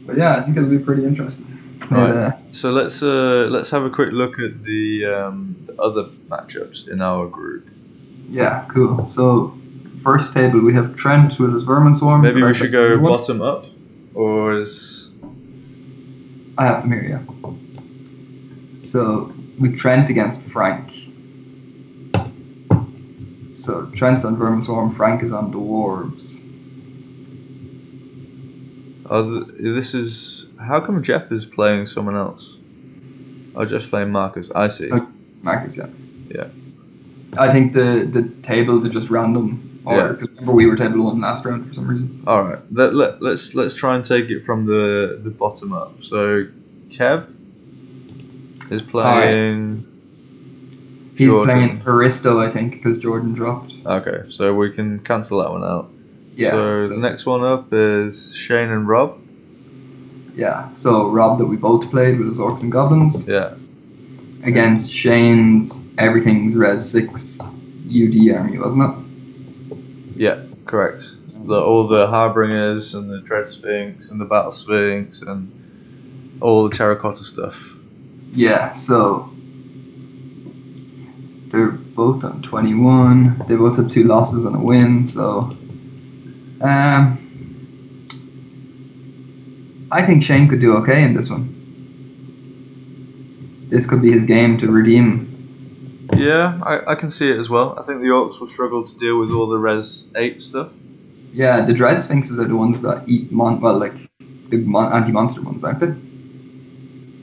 Speaker 3: But yeah, I think it'll be pretty interesting.
Speaker 2: Right.
Speaker 3: Uh,
Speaker 2: so let's uh, let's have a quick look at the, um, the other matchups in our group.
Speaker 3: yeah, cool. So, first table, we have Trent with his Vermin Swarm.
Speaker 2: Maybe we should go bottom up, or is
Speaker 3: I have them here, yeah. So with Trent against Frank. So Trent's on Vermin Swarm, Frank is on Dwarves.
Speaker 2: oh, this is how come Jeff is playing someone else? Oh, Jeff's playing Marcus. I see.
Speaker 3: Okay. Marcus, yeah.
Speaker 2: Yeah.
Speaker 3: I think the the tables are just random. Or
Speaker 2: Yeah.
Speaker 3: because remember we were table one last round for some reason.
Speaker 2: All right. Let, let, let's let's try and take it from the the bottom up. So Kev is playing.
Speaker 3: He's
Speaker 2: Jordan.
Speaker 3: playing Aristo, I think, because Jordan dropped.
Speaker 2: Okay, so we can cancel that one out.
Speaker 3: Yeah.
Speaker 2: So,
Speaker 3: so-
Speaker 2: the next one up is Shane and Rob.
Speaker 3: Yeah. So Rob that we both played with his orcs and goblins
Speaker 2: Yeah.
Speaker 3: against Shane's everything's res six UD army, wasn't it?
Speaker 2: Yeah, correct. The, all the Harbingers and the Dread Sphinx and the Battle Sphinx and all the terracotta stuff.
Speaker 3: Yeah. So they're both on twenty one. They both have two losses and a win. So um, I think Shane could do okay in this one. This could be his game to redeem.
Speaker 2: Yeah, I, I can see it as well. I think the Orcs will struggle to deal with all the Res 8 stuff.
Speaker 3: Yeah, the Dread Sphinxes are the ones that eat mon well like the mon- anti-monster ones, aren't they?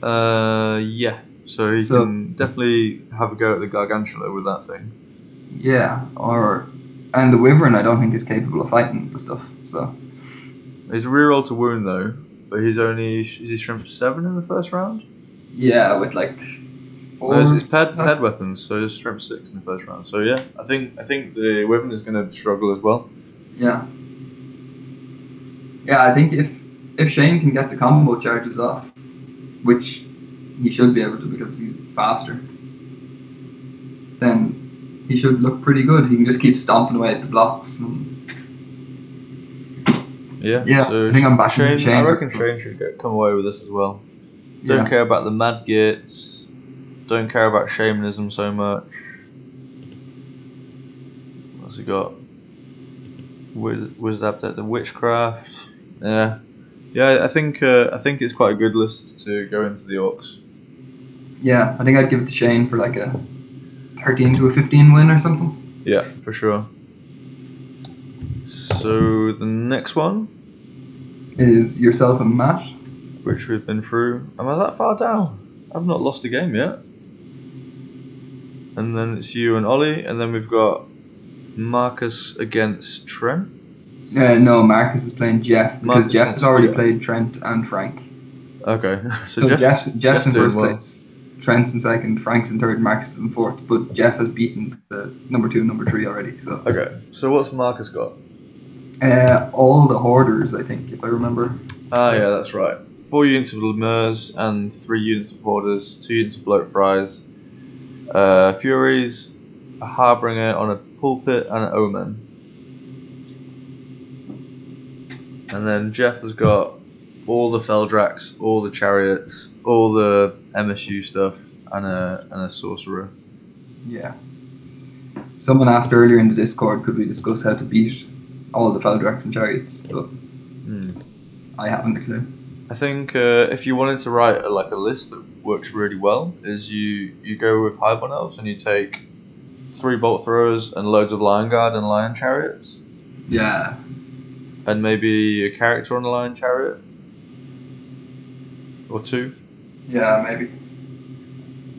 Speaker 2: Uh, yeah. So he
Speaker 3: So-
Speaker 2: can definitely have a go at the Gargantula with that thing.
Speaker 3: Yeah, or and the Wyvern I don't think is capable of fighting the stuff. So
Speaker 2: He's a reroll to wound though, but he's only is he strength seven in the first round?
Speaker 3: yeah, with like four,
Speaker 2: No, it's, it's pad pad weapons, so it's strength six in the first round. So yeah, I think I think the Wyvern is going to struggle as well.
Speaker 3: yeah, yeah. I think if if Shane can get the combo charges off, which he should be able to because he's faster, then he should look pretty good. He can just keep stomping away at the blocks. And,
Speaker 2: Yeah.
Speaker 3: Yeah,
Speaker 2: So
Speaker 3: I think I'm backing
Speaker 2: Shane. I reckon Shane should get, come away with this as well. Don't
Speaker 3: yeah.
Speaker 2: care about the mad gits. Don't care about shamanism so much. What's he got? Wiz, Update, the witchcraft. Yeah, yeah. I think uh, I think it's quite a good list to go into the orcs.
Speaker 3: Yeah, I think I'd give it to Shane for like a 13 to a 15 win or something.
Speaker 2: Yeah, for sure. So the next one,
Speaker 3: Is yourself and Matt.
Speaker 2: which we've been through, am I that far down? I've not lost a game yet. And then it's you and Ollie, and then we've got Marcus against Trent.
Speaker 3: Uh, no, Marcus is playing Jeff because
Speaker 2: Marcus
Speaker 3: Jeff has already
Speaker 2: Jeff.
Speaker 3: played Trent and Frank.
Speaker 2: Okay, so,
Speaker 3: So,
Speaker 2: Jeff,
Speaker 3: Jeff's, Jeff's, in first
Speaker 2: well.
Speaker 3: place. Trent's in second, Frank's in third, Marcus is in fourth. But Jeff has beaten the number two, and number three already. So
Speaker 2: Okay, so what's Marcus got?
Speaker 3: uh, all the hoarders, I think, if I remember.
Speaker 2: Ah, yeah, that's right. Four units of Lemurs and three units of Hoarders, two units of Bloat Flies, uh, Furies, a Harbinger on a Pulpit, and an Omen. And then Jeff has got all the Feldrax, all the Chariots, all the MSU stuff, and a, and a Sorcerer.
Speaker 3: Yeah. Someone asked earlier in the Discord, could we discuss how to beat all the Feldrax and Chariots? But
Speaker 2: Hmm.
Speaker 3: I haven't a clue.
Speaker 2: I think uh, if you wanted to write a, like a list that works really well, is you you go with Highborn Elves and you take three bolt throwers and loads of Lion Guard and Lion Chariots,
Speaker 3: Yeah.
Speaker 2: And maybe a character on a Lion Chariot or two.
Speaker 3: Yeah, maybe.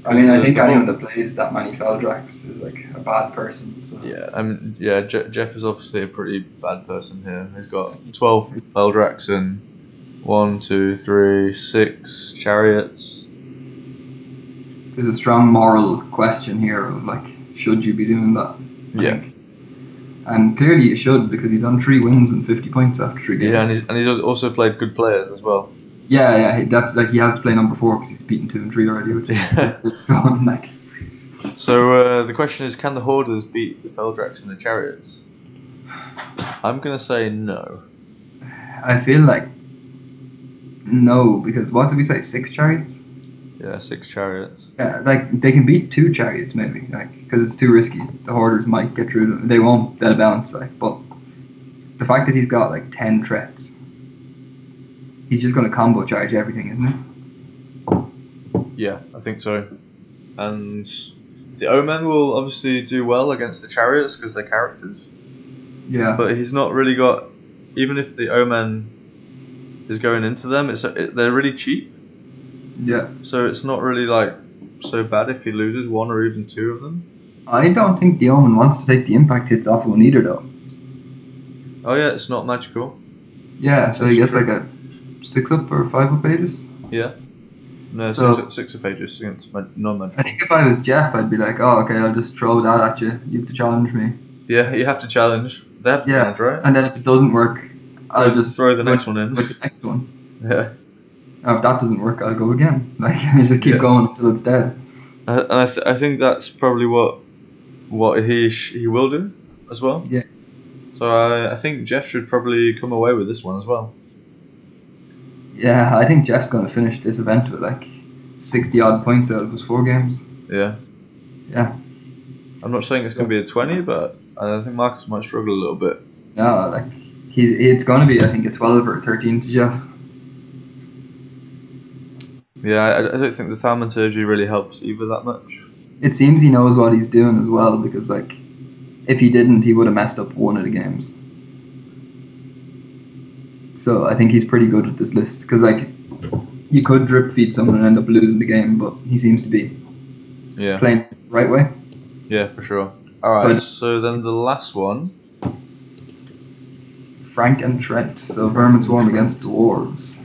Speaker 3: I mean, I think anyone that plays that many Feldrax is like a bad person. So.
Speaker 2: Yeah, I mean, yeah. Je- Jeff is obviously a pretty bad person here. He's got twelve Feldrax and one, two, three, six chariots.
Speaker 3: There's a strong moral question here of like, should you be doing that? I
Speaker 2: Yeah.
Speaker 3: think. And clearly you should because he's on three wins and 50 points after three games.
Speaker 2: Yeah, and he's and he's also played good players as well.
Speaker 3: yeah, yeah, that's like he has to play number four because he's beaten two and three already. Which
Speaker 2: Yeah.
Speaker 3: is gone, like,
Speaker 2: So uh, the question is, can the Hoarders beat the Feldrax and the Chariots? I'm gonna say no.
Speaker 3: I feel like no because what did we say? Six chariots.
Speaker 2: Yeah, six Chariots.
Speaker 3: Yeah, like they can beat two chariots maybe, like because it's too risky. The hoarders might get through them. They won't. They'll bounce. Like, but the fact that he's got like ten threats, he's just going to combo charge everything, isn't he?
Speaker 2: Yeah, I think so. And the Omen will obviously do well against the Chariots because they're characters.
Speaker 3: Yeah.
Speaker 2: But he's not really got. Even if the Omen is going into them, it's it, they're really cheap.
Speaker 3: Yeah.
Speaker 2: So it's not really like so bad if he loses one or even two of them.
Speaker 3: I don't think the Omen wants to take the impact hits off of one either, though.
Speaker 2: Oh yeah, it's not magical.
Speaker 3: Yeah, so he gets
Speaker 2: true.
Speaker 3: like a six up or five up aegis.
Speaker 2: Yeah. No,
Speaker 3: So-
Speaker 2: six, six of aegis against ma- non-magical.
Speaker 3: I think if I was Jeff, I'd be like, oh, okay, I'll just throw that at you. You have to challenge me.
Speaker 2: Yeah, you have to challenge. They have to
Speaker 3: Yeah.
Speaker 2: challenge, right?
Speaker 3: And then if it doesn't work, I'll just
Speaker 2: throw the next one in.
Speaker 3: with the next one.
Speaker 2: Yeah.
Speaker 3: Now, if that doesn't work, I'll go again. Like I just keep
Speaker 2: Yeah.
Speaker 3: going until it's dead.
Speaker 2: Uh, and I, th- I think that's probably what what he sh- he will do as well.
Speaker 3: Yeah.
Speaker 2: So I, I think Jeff should probably come away with this one as well.
Speaker 3: Yeah, I think Jeff's going to finish this event with like 60 odd points out of his four games.
Speaker 2: Yeah.
Speaker 3: Yeah.
Speaker 2: I'm not saying it's going to be a 20, but I think Marcus might struggle a little bit.
Speaker 3: No, like he, it's going to be I think a 12 or a 13 to Jeff.
Speaker 2: Yeah, I, I don't think the Thalman surgery really helps either that much.
Speaker 3: It seems he knows what he's doing as well because like if he didn't, he would have messed up one of the games. So I think he's pretty good with this list because like you could drip feed someone and end up losing the game, but he seems to be
Speaker 2: Yeah.
Speaker 3: playing the right way.
Speaker 2: Yeah, for sure. All right.
Speaker 3: I-
Speaker 2: So then the last one.
Speaker 3: Frank and Trent. So Vermin Swarm against Dwarves.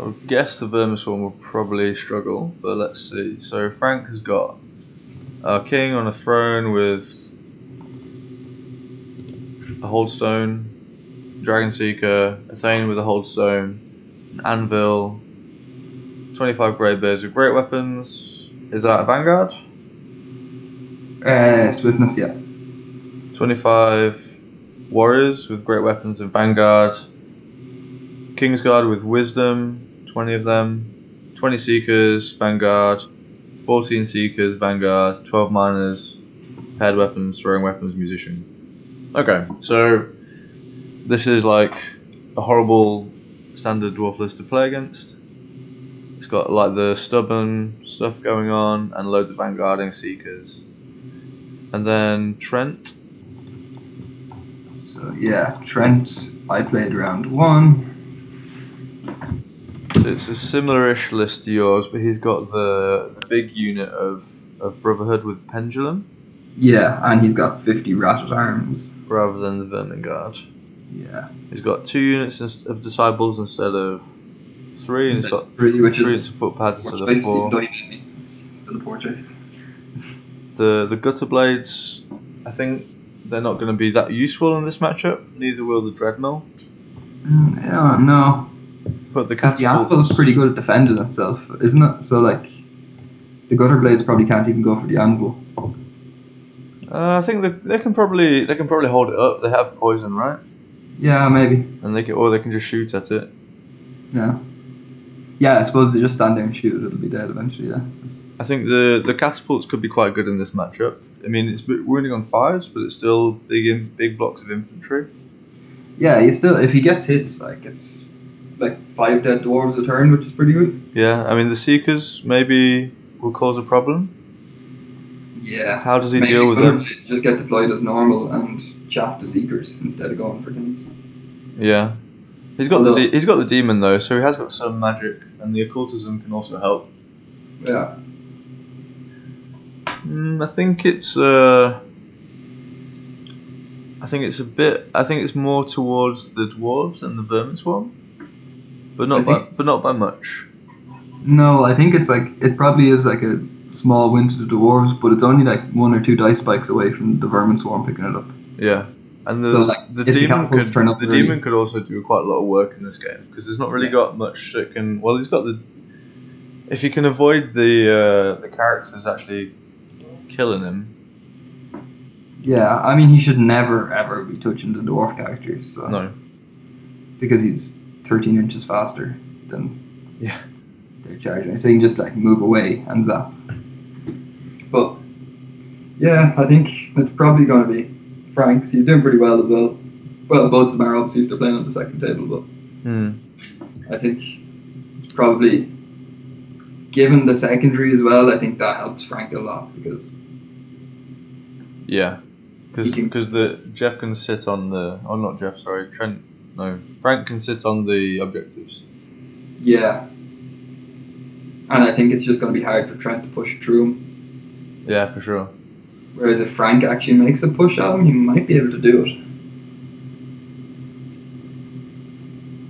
Speaker 2: I guess the Vermin Swarm will probably struggle, but let's see. So Frank has got a king on a throne with a holdstone, dragon seeker, a thane with a holdstone, an anvil, 25 greybeards with great weapons. Is that a vanguard?
Speaker 3: Uh, Swiftness, yeah.
Speaker 2: 25 warriors with great weapons and vanguard. Kingsguard with wisdom, 20 of them. 20 seekers, vanguard. 14 seekers, vanguard. 12 miners, paired weapons, throwing weapons, musician. Okay, so this is like a horrible standard dwarf list to play against. It's got like the stubborn stuff going on and loads of vanguarding seekers. And then Trent,
Speaker 3: So yeah, Trent. I played round one.
Speaker 2: It's a similar-ish list to yours, but he's got the, the big unit of, of Brotherhood with Pendulum
Speaker 3: Yeah, and he's got 50 ratted arms.
Speaker 2: rather than the Vermin Guard.
Speaker 3: Yeah.
Speaker 2: He's got two units of Disciples instead of three, and he's got
Speaker 3: three, which
Speaker 2: three
Speaker 3: is
Speaker 2: into footpads instead of four.
Speaker 3: though he beat me. It's still a poor choice.
Speaker 2: The the Gutter Blades, I think they're not going to be that useful in this matchup. Neither will the Dreadmill.
Speaker 3: Mm, yeah, no.
Speaker 2: But the
Speaker 3: Because the anvil's pretty good at defending itself, isn't it? So like, the gutter blades probably can't even go for the anvil.
Speaker 2: Uh, I think they, they can probably they can probably hold it up. They have poison, right?
Speaker 3: Yeah, maybe.
Speaker 2: And they can, or they can just shoot at it.
Speaker 3: Yeah. Yeah, I suppose they just stand there and shoot. It'll be dead eventually. Yeah.
Speaker 2: I think the the catapults could be quite good in this matchup. I mean, it's bit wounding on fives, but it's still big in big blocks of infantry.
Speaker 3: Yeah, you still if he gets hits, like it's like five dead dwarves a turn, which is pretty good.
Speaker 2: Yeah, I mean the seekers maybe will cause a problem.
Speaker 3: Yeah.
Speaker 2: How does he
Speaker 3: Maybe
Speaker 2: deal with them?
Speaker 3: just get deployed as normal and chaff the seekers instead of going for things.
Speaker 2: Yeah, he's got the de- he's got the demon though, so he has got some magic, and the occultism can also help.
Speaker 3: Yeah.
Speaker 2: Mm, I think it's uh, I think it's a bit. I think it's more towards the dwarves than the vermin swarm, but not
Speaker 3: I
Speaker 2: by
Speaker 3: think-
Speaker 2: but not by much.
Speaker 3: No, I think it's like it probably is like a small win to the dwarves, but it's only like one or two dice spikes away from the vermin swarm picking it up.
Speaker 2: Yeah, and the
Speaker 3: So, like,
Speaker 2: the
Speaker 3: if the
Speaker 2: demon could
Speaker 3: turn up
Speaker 2: the demon could also do quite a lot of work in this game because he's not really
Speaker 3: Yeah.
Speaker 2: got much that can. Well, he's got the. If you can avoid the uh, the characters actually killing him,
Speaker 3: Yeah, I mean he should never ever be touching the dwarf characters. So.
Speaker 2: no,
Speaker 3: Because he's 13 inches faster than
Speaker 2: Yeah.
Speaker 3: their charger, so you can just like move away and zap. But yeah, I think it's probably going to be Frank's. He's doing pretty well as well. Well, both of them are obviously if they're playing on the second table, but
Speaker 2: hmm.
Speaker 3: I think it's probably given the secondary as well. I think that helps Frank a lot because
Speaker 2: yeah, because
Speaker 3: He can-
Speaker 2: the Jeff can sit on the oh not Jeff sorry Trent no Frank can sit on the objectives.
Speaker 3: yeah, and I think it's just going to be hard for Trent to push through him.
Speaker 2: Yeah, for sure.
Speaker 3: Whereas if Frank actually makes a push at him, he might be able to do it.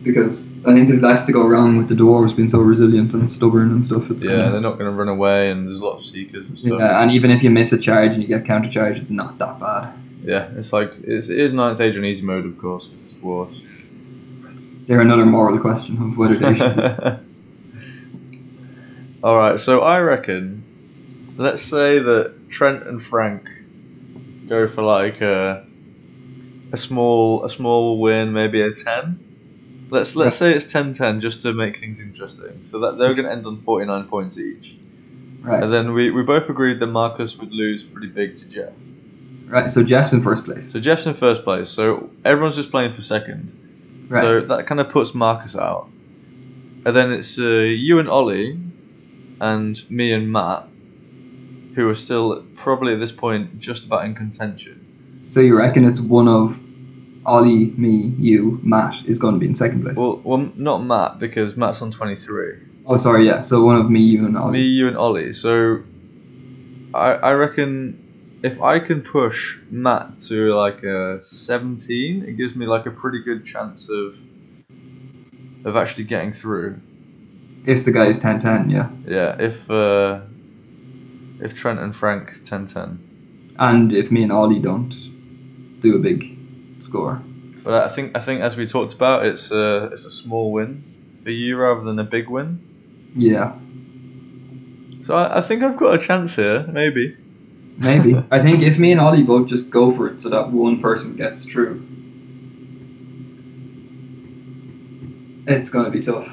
Speaker 3: Because I think there's less to go wrong with the dwarves being so resilient and stubborn and stuff. It's
Speaker 2: Yeah,
Speaker 3: kinda-
Speaker 2: they're not going to run away, and there's a lot of seekers and stuff.
Speaker 3: yeah, and even if you miss a charge and you get counter charge, it's not that bad.
Speaker 2: Yeah, it's like it's, it is ninth age on easy mode, of course, because it's dwarves.
Speaker 3: They're another moral question of whether they should.
Speaker 2: All right, so I reckon, let's say that Trent and Frank go for like a a small a small win, maybe a ten. Let's let's say it's 10-10 just to make things interesting. So that they're going to end on forty nine points each,
Speaker 3: right.
Speaker 2: and then we, we both agreed that Marcus would lose pretty big to Jeff.
Speaker 3: Right. So Jeff's in first place.
Speaker 2: So Jeff's in first place. So everyone's just playing for second.
Speaker 3: Right.
Speaker 2: So that kind of puts Marcus out. And then it's uh, you and Ollie, and me and Matt, who are still probably at this point just about in contention.
Speaker 3: So you reckon it's one of Ollie, me, you, Matt is going to be in second place?
Speaker 2: Well, well, not Matt because Matt's on twenty three.
Speaker 3: oh, sorry, yeah. So one of me, you, and Ollie.
Speaker 2: Me, you, and Ollie. So I I reckon if I can push Matt to like a seventeen, it gives me like a pretty good chance of of actually getting through.
Speaker 3: If the guy is 10-10, yeah.
Speaker 2: Yeah, if uh, if Trent and Frank 10-10.
Speaker 3: And if me and Ollie don't do a big score.
Speaker 2: But I think I think as we talked about, it's a it's a small win for you rather than a big win.
Speaker 3: Yeah,
Speaker 2: So I, I think I've got a chance here, maybe.
Speaker 3: Maybe. I think if me and Ollie both just go for it so that one person gets through, it's going to be tough.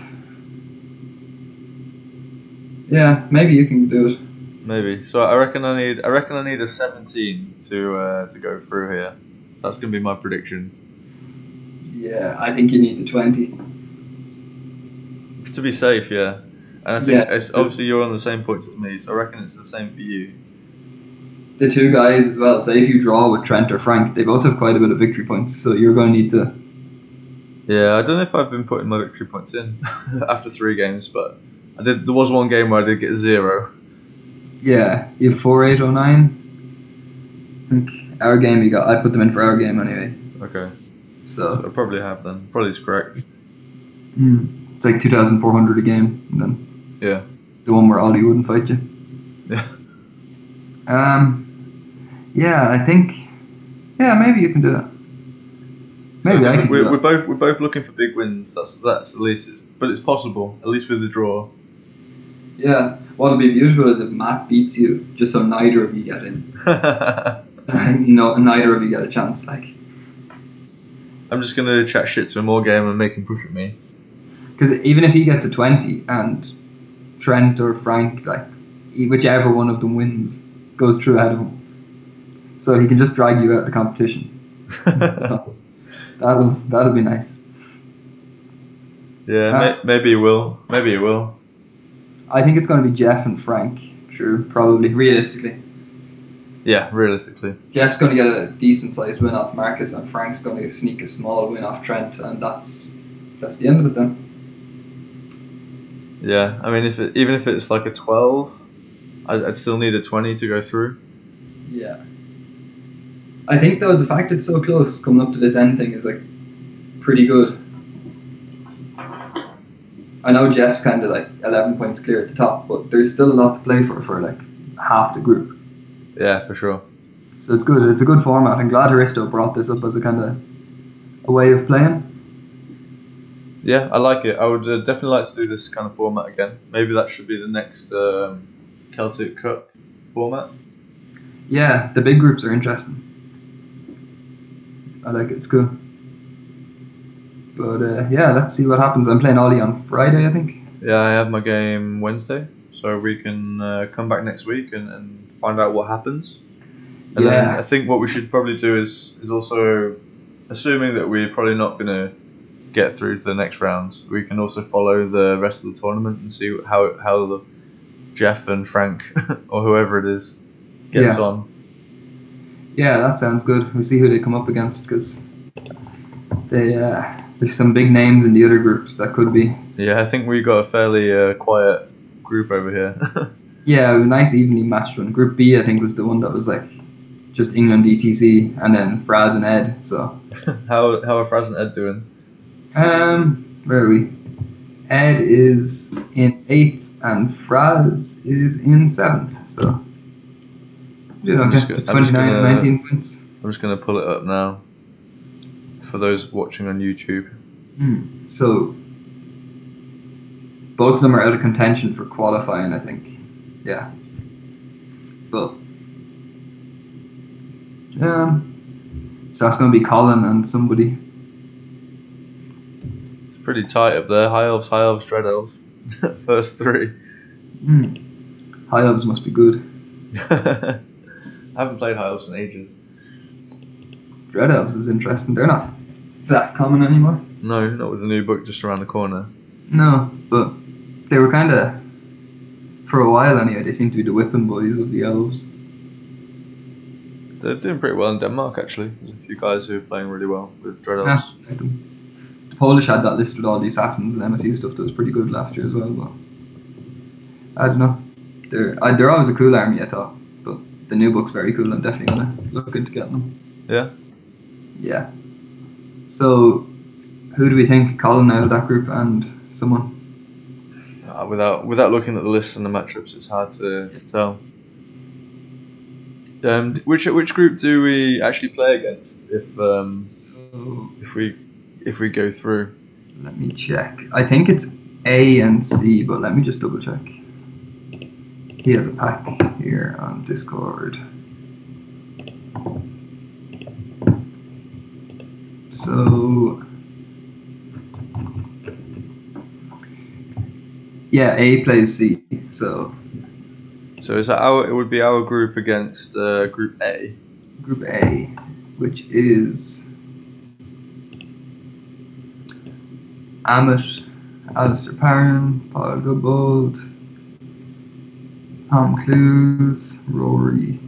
Speaker 3: Yeah, maybe you can do it.
Speaker 2: Maybe. So I reckon I need I reckon I need a 17 to uh, to go through here. That's gonna be my prediction.
Speaker 3: Yeah, I think you need the 20.
Speaker 2: To be safe, yeah. And I think
Speaker 3: Yeah.
Speaker 2: it's obviously you're on the same points as me, so I reckon it's the same for you.
Speaker 3: The two guys as well, say if you draw with Trent or Frank, they both have quite a bit of victory points, so you're going to need to.
Speaker 2: Yeah, I don't know if I've been putting my victory points in after three games, but I did. There was one game where I did get zero.
Speaker 3: Yeah, you have 4809. I think our game you got, I put them in for our game anyway,
Speaker 2: Okay,
Speaker 3: so.
Speaker 2: I probably have then. Probably is correct.
Speaker 3: Mm. It's like 2,400 a game, and then
Speaker 2: Yeah.
Speaker 3: the one where Ollie wouldn't fight you.
Speaker 2: Yeah.
Speaker 3: Um, yeah, I think, yeah, maybe you can do that. Maybe
Speaker 2: So
Speaker 3: I can
Speaker 2: we're,
Speaker 3: do
Speaker 2: we're both we're both looking for big wins. That's that's at least, it's, but it's possible. At least with the draw.
Speaker 3: Yeah, what would be beautiful is if Matt beats you, just so neither of you get in. no, neither of you get a chance. Like,
Speaker 2: I'm just gonna chat shit to him all game and make him push at me.
Speaker 3: because even if he gets a 20 and Trent or Frank, like, e- whichever one of them wins, goes through ahead of him, so he can just drag you out of the competition. So, that'll that'll be nice.
Speaker 2: yeah,
Speaker 3: Uh,
Speaker 2: may, maybe he will. Maybe he will.
Speaker 3: I think it's going to be Jeff and Frank. True, probably realistically.
Speaker 2: Yeah, realistically.
Speaker 3: Jeff's going to get a decent sized win off Marcus, and Frank's going to sneak a small win off Trent, and that's that's the end of it then.
Speaker 2: Yeah, I mean, if it, even if it's like a 12, I'd, I'd still need a 20 to go through.
Speaker 3: Yeah. I think though the fact it's so close coming up to this end thing is like pretty good. I know Jeff's kind of like 11 points clear at the top, but there's still a lot to play for for like half the group.
Speaker 2: Yeah, for sure.
Speaker 3: So it's good. It's a good format. I'm glad Aristo brought this up as a kind of a way of playing.
Speaker 2: Yeah, I like it. I would uh, definitely like to do this kind of format again. Maybe that should be the next um, Celtic Cup format.
Speaker 3: Yeah, the big groups are interesting. I like it. It's good. But uh, yeah, let's see what happens. I'm playing Ollie on Friday, I think.
Speaker 2: Yeah, I have my game Wednesday, so we can uh, come back next week and, and find out what happens. And then
Speaker 3: Yeah.
Speaker 2: I think what we should probably do is is also, assuming that we're probably not going to get through to the next round, we can also follow the rest of the tournament and see how how the Jeff and Frank or whoever it is gets
Speaker 3: Yeah.
Speaker 2: on.
Speaker 3: Yeah, that sounds good. We'll see who they come up against because they uh, there's some big names in the other groups that could be.
Speaker 2: Yeah, I think we got a fairly uh, quiet group over here.
Speaker 3: Yeah, a nice evenly matched one. Group B, I think, was the one that was like just England, ETC, and then Fraz and Ed. So,
Speaker 2: how how are Fraz and Ed doing?
Speaker 3: um, where are we? Ed is in eighth, and Fraz is in seventh. So, yeah,
Speaker 2: I'm just go- I'm just gonna-
Speaker 3: 19 points.
Speaker 2: I'm just gonna pull it up now for those watching on YouTube.
Speaker 3: Hmm. So both of them are out of contention for qualifying, I think. Yeah. But um, so that's going to be Colin and somebody.
Speaker 2: It's pretty tight up there. High elves, high elves, dread elves. First three.
Speaker 3: Hmm. High elves must be good.
Speaker 2: I haven't played high elves in ages.
Speaker 3: Dread elves is interesting. They're not that common anymore.
Speaker 2: No, not with the new book just around the corner.
Speaker 3: No, but they were kind of for a while anyway. They seemed to be the whipping boys of the elves.
Speaker 2: They're doing pretty well in Denmark actually. There's a few guys who are playing really well with dread elves.
Speaker 3: Them. The Polish had that list with all the assassins and MSU stuff that was pretty good last year as well. But I don't know. They're I, they're always a cool army, I thought. The new book's very cool. I'm definitely gonna look into getting them.
Speaker 2: Yeah.
Speaker 3: Yeah. So, who do we think Colin out of that group and someone?
Speaker 2: Uh, without without looking at the list and the matchups, it's hard to, to tell. Um, which which group do we actually play against if um,
Speaker 3: So
Speaker 2: if we if we go through?
Speaker 3: let me check. I think it's A and C, but let me just double check. He has a pack here on Discord. So yeah, A plays C. So
Speaker 2: So is that our? It would be our group against uh, Group A.
Speaker 3: Group A, which is Amit, Alistair Parran, Paul Goodbold, Tom Clues, Rory,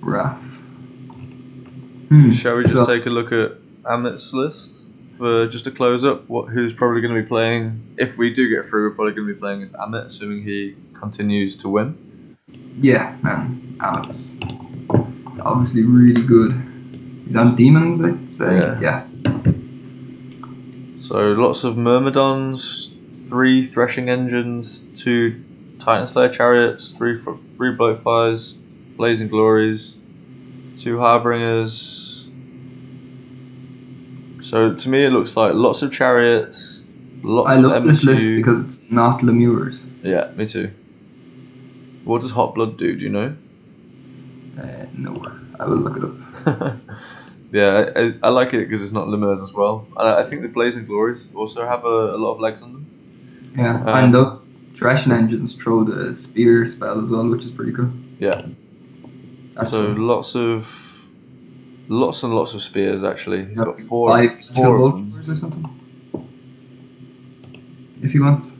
Speaker 3: Raf. Hmm,
Speaker 2: Shall we just
Speaker 3: so-
Speaker 2: take a look at Amit's list for just to close up? What who's probably going to be playing? If we do get through, we're probably going to be playing as Amit, assuming he continues to win.
Speaker 3: Yeah, man, Amit's obviously really good. He's on Demons, I'd say.
Speaker 2: Yeah.
Speaker 3: yeah.
Speaker 2: So lots of Myrmidons, three Threshing Engines, two Titan Slayer Chariots, three three Bloatflies, Blazing Glories, two Harbingers. So to me, it looks like lots of chariots, lots
Speaker 3: I
Speaker 2: of
Speaker 3: love this list because it's not Lemures.
Speaker 2: Yeah, me too. What does Hot Blood do? Do you know?
Speaker 3: Uh, no, I will look it up.
Speaker 2: yeah, I, I, like it because it's not Lemurs as well. I, I think the Blazing Glories also have a, a lot of legs on them.
Speaker 3: Yeah,
Speaker 2: Um,
Speaker 3: and those threshing engines throw the spear spell as well, which is pretty cool.
Speaker 2: Yeah.
Speaker 3: That's
Speaker 2: so
Speaker 3: cool.
Speaker 2: lots of, lots and lots of spears actually. He's
Speaker 3: Yeah,
Speaker 2: got four,
Speaker 3: five
Speaker 2: four of them.
Speaker 3: or something. If he wants.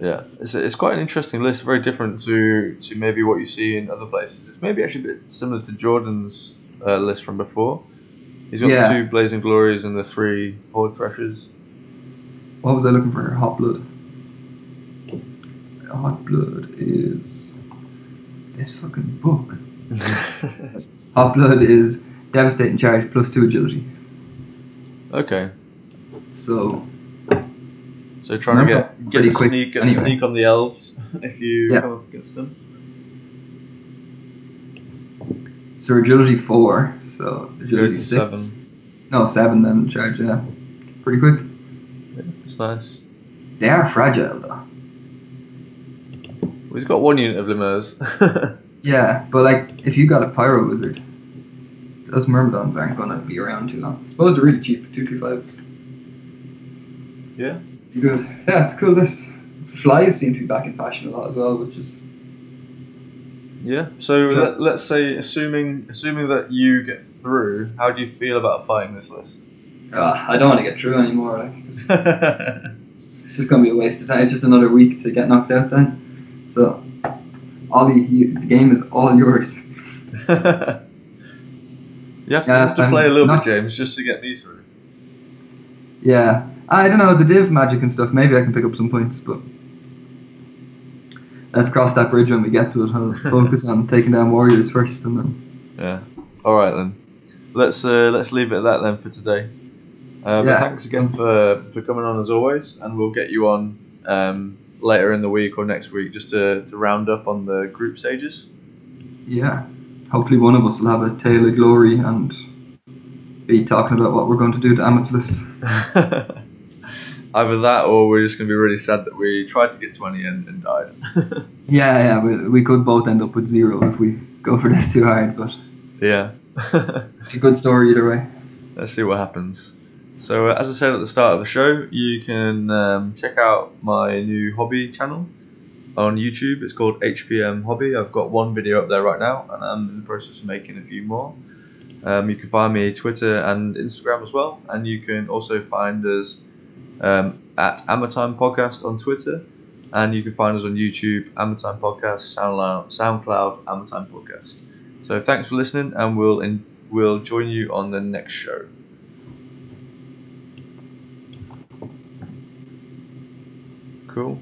Speaker 2: Yeah, it's, it's quite an interesting list. Very different to to maybe what you see in other places. It's maybe actually a bit similar to Jordan's uh, list from before. He's got
Speaker 3: Yeah.
Speaker 2: the two Blazing Glories and the three Horde Threshers.
Speaker 3: What was I looking for? Hot blood. Hot blood is this fucking book. Hot blood is devastating charge plus two agility.
Speaker 2: okay,
Speaker 3: So
Speaker 2: so trying to get get the
Speaker 3: quick
Speaker 2: sneak get
Speaker 3: anyway.
Speaker 2: sneak on the elves if you
Speaker 3: Yeah.
Speaker 2: come up against them.
Speaker 3: so agility four. So agility six.
Speaker 2: seven.
Speaker 3: No seven then charge. Yeah, pretty quick.
Speaker 2: Yeah, it's nice.
Speaker 3: They are fragile though.
Speaker 2: Well, he's got one unit of lemurs.
Speaker 3: Yeah, but like if you got a pyro wizard, those myrmidons aren't gonna be around too long. I suppose they're really cheap, two two fives.
Speaker 2: yeah.
Speaker 3: Good. Yeah, it's cool list. Flies seem to be back in fashion a lot as well, which is
Speaker 2: Yeah. So
Speaker 3: Sure.
Speaker 2: let, let's say, assuming assuming that you get through, how do you feel about fighting this list?
Speaker 3: uh, I don't want to get through anymore. Like it's, it's just gonna be a waste of time. It's just another week to get knocked out then. So, Ollie, you, the game is all yours.
Speaker 2: you have to,
Speaker 3: Yeah,
Speaker 2: have to play a little
Speaker 3: not-
Speaker 2: bit, James, just to get me through.
Speaker 3: Yeah, I don't know the div magic and stuff. Maybe I can pick up some points, but let's cross that bridge when we get to it. I'll focus on taking down warriors first, and then
Speaker 2: Yeah. All right then. Let's uh, let's leave it at that then for today. Uh, but
Speaker 3: Yeah.
Speaker 2: thanks again for for coming on as always, and we'll get you on um, later in the week or next week just to, to round up on the group stages.
Speaker 3: yeah, hopefully one of us will have a tale of glory and be talking about what we're going to do to Amit's list.
Speaker 2: Either that, or we're just gonna be really sad that we tried to get 20 and, and died.
Speaker 3: Yeah, yeah, we, we could both end up with zero if we go for this too hard, but
Speaker 2: yeah.
Speaker 3: it's a good story either way.
Speaker 2: Let's see what happens. So, uh, as I said at the start of the show, you can um, check out my new hobby channel on YouTube. It's called HPM Hobby. I've got one video up there right now, and I'm in the process of making a few more. Um, you can find me Twitter and Instagram as well, and you can also find us um, at Amatime Podcast on Twitter, and you can find us on YouTube, Amatime Podcast, SoundCloud, SoundCloud Amatime Podcast. So thanks for listening, and we'll in, we'll join you on the next show. Cool.